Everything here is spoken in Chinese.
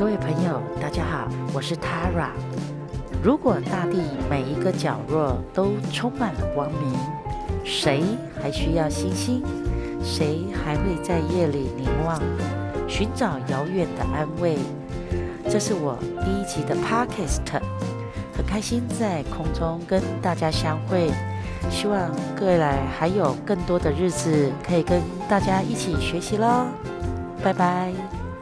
各位朋友，大家好，我是 Tara。如果大地每一个角落都充满了光明，谁还需要星星？谁还会在夜里凝望，寻找遥远的安慰？这是我第一集的 Podcast，很开心在空中跟大家相会。希望未来还有更多的日子可以跟大家一起学习喽，拜拜。